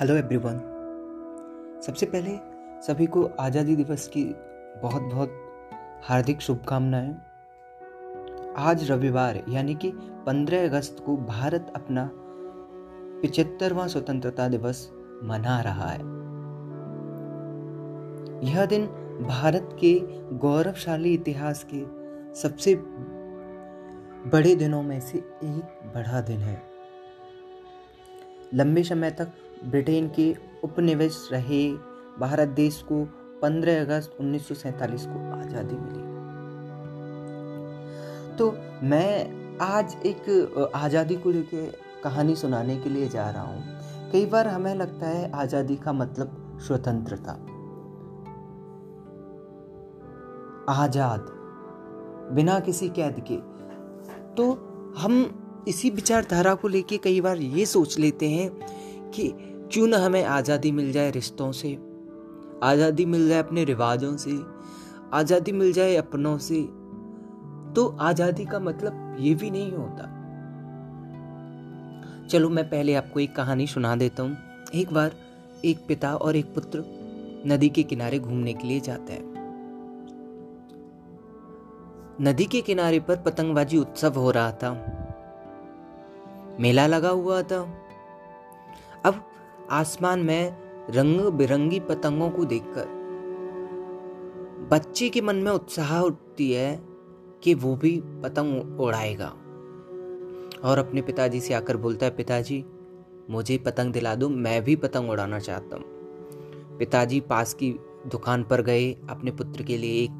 Hello everyone सबसे पहले सभी को आज़ादी दिवस की बहुत बहुत हार्दिक शुभकामनाएँ। आज रविवार, यानी कि 15 अगस्त को भारत अपना पिचहत्तरवा स्वतंत्रता दिवस मना रहा है। यह दिन भारत के गौरवशाली इतिहास के सबसे बड़े दिनों में से एक बड़ा दिन है। लंबे समय तक ब्रिटेन के उपनिवेश रहे भारत देश को 15 अगस्त 1947 को आज़ादी मिली। तो मैं आज एक आज़ादी को लेकर कहानी सुनाने के लिए जा रहा हूँ। कई बार हमें लगता है आज़ादी का मतलब स्वतंत्रता। आज़ाद, बिना किसी कैद के। तो हम इसी विचारधारा को लेके कई बार ये सोच लेते हैं कि क्यों ना हमें आज़ादी मिल जाए रिश्तों से? आज़ादी मिल जाए अपने रिवाजों से? आज़ादी मिल जाए अपनों से? तो आज़ादी का मतलब ये भी नहीं होता। चलो मैं पहले आपको एक कहानी सुना देता हूँ। एक बार एक पिता और एक पुत्र नदी के किनारे घूमने के लिए जाते हैं। नदी के किनारे पर पतंगबाजी उत्सव हो रहा था। मेला लगा हुआ था। अब आसमान में रंग बिरंगी पतंगों को देखकर। बच्चे के मन में उत्साह उठती है कि वो भी पतंग उड़ाएगा। और अपने पिताजी से आकर बोलता है, पिताजी, मुझे पतंग दिला दो, मैं भी पतंग उड़ाना चाहता हूँ। पिताजी पास की दुकान पर गए, अपने पुत्र के लिए एक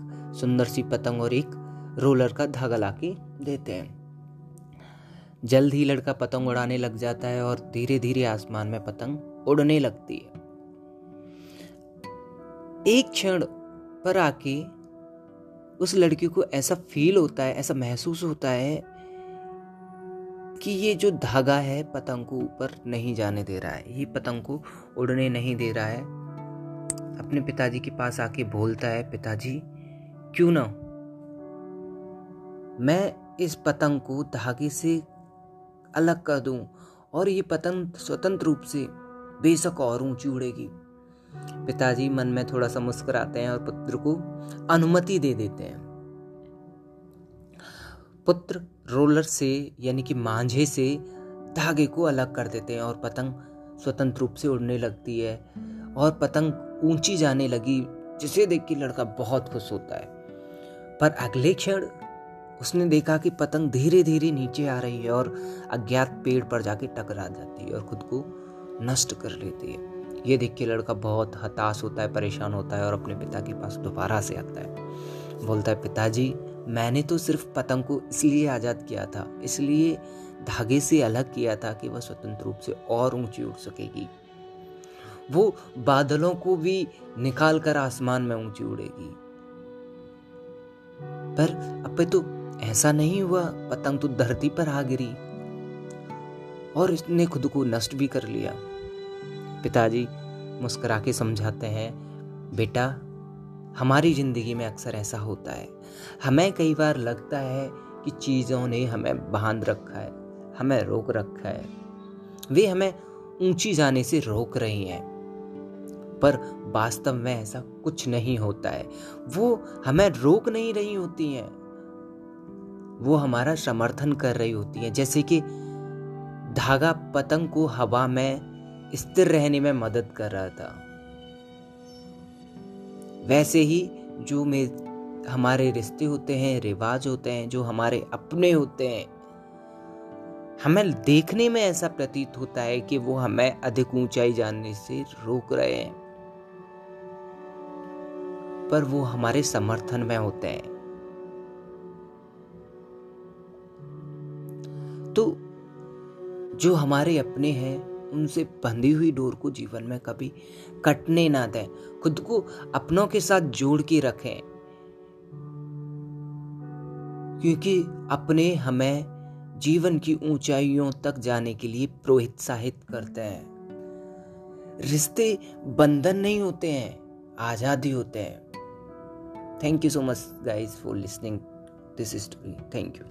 सुंदर सी पतंग और एक रोलर का धागा ला के देते हैं। जल्द ही लड़का पतंग उड़ाने लग जाता है और धीरे धीरे आसमान में पतंग उड़ने लगती है। एक क्षण पर आके उस लड़की को ऐसा फील होता है, ऐसा महसूस होता है कि ये जो धागा है पतंग को ऊपर नहीं जाने दे रहा है। ये पतंग को उड़ने नहीं दे रहा है। अपने पिताजी के पास आके बोलता है, पिताजी, क्यों ना? मैं इस पतंग को धागे से अलग कर दूँ और ये पतंग स्वतंत्र रूप से बेशक और ऊँची उड़ेगी। पिताजी मन में थोड़ा सा मुस्कुराते हैं और पुत्र को अनुमति दे देते हैं। पुत्र रोलर से यानी कि मांझे से धागे को अलग कर देते हैं और पतंग स्वतंत्र रूप से उड़ने लगती है और पतंग ऊँची जाने लगी, जिसे देख के लड़का बहुत खुश होता है। पर अगले क्षण उसने देखा कि पतंग धीरे धीरे नीचे आ रही है और अज्ञात पेड़ पर जाके टकरा जाती है और खुद को नष्ट कर लेती है। ये देख के लड़का बहुत हताश होता है, परेशान होता है और अपने पिता के पास दोबारा से आता है। बोलता है, पिताजी, मैंने तो सिर्फ़ पतंग को इसलिए आज़ाद किया था, इसलिए धागे से अलग किया था कि वह स्वतंत्र रूप से और ऊँची उड़ सकेगी। वो बादलों को भी निकाल कर आसमान में ऊँची उड़ेगी। पर अब तो ऐसा नहीं हुआ, पतंग तो धरती पर आ गिरी। और इसने खुद को नष्ट भी कर लिया। पिताजी मुस्कुरा के समझाते हैं, बेटा, हमारी ज़िंदगी में अक्सर ऐसा होता है। हमें कई बार लगता है कि चीज़ों ने हमें बाँध रखा है, हमें रोक रखा है। वे हमें ऊँची जाने से रोक रही हैं। पर वास्तव में ऐसा कुछ नहीं होता है। वो हमें रोक नहीं रही होती हैं। वो हमारा समर्थन कर रही होती है। जैसे कि धागा पतंग को हवा में स्थिर रहने में मदद कर रहा था। वैसे ही जो में हमारे रिश्ते होते हैं, रिवाज होते हैं, जो हमारे अपने होते हैं, हमें देखने में ऐसा प्रतीत होता है कि वो हमें अधिक ऊंचाई जानने से रोक रहे हैं। पर वो हमारे समर्थन में होते हैं। तो जो हमारे अपने हैं, उनसे बंधी हुई डोर को जीवन में कभी कटने ना दें। खुद को अपनों के साथ जोड़ के रखें। क्योंकि अपने हमें जीवन की ऊंचाइयों तक जाने के लिए प्रोत्साहित करते हैं। रिश्ते बंधन नहीं होते हैं, आज़ादी होते हैं। Thank you so much guys for listening this story thank you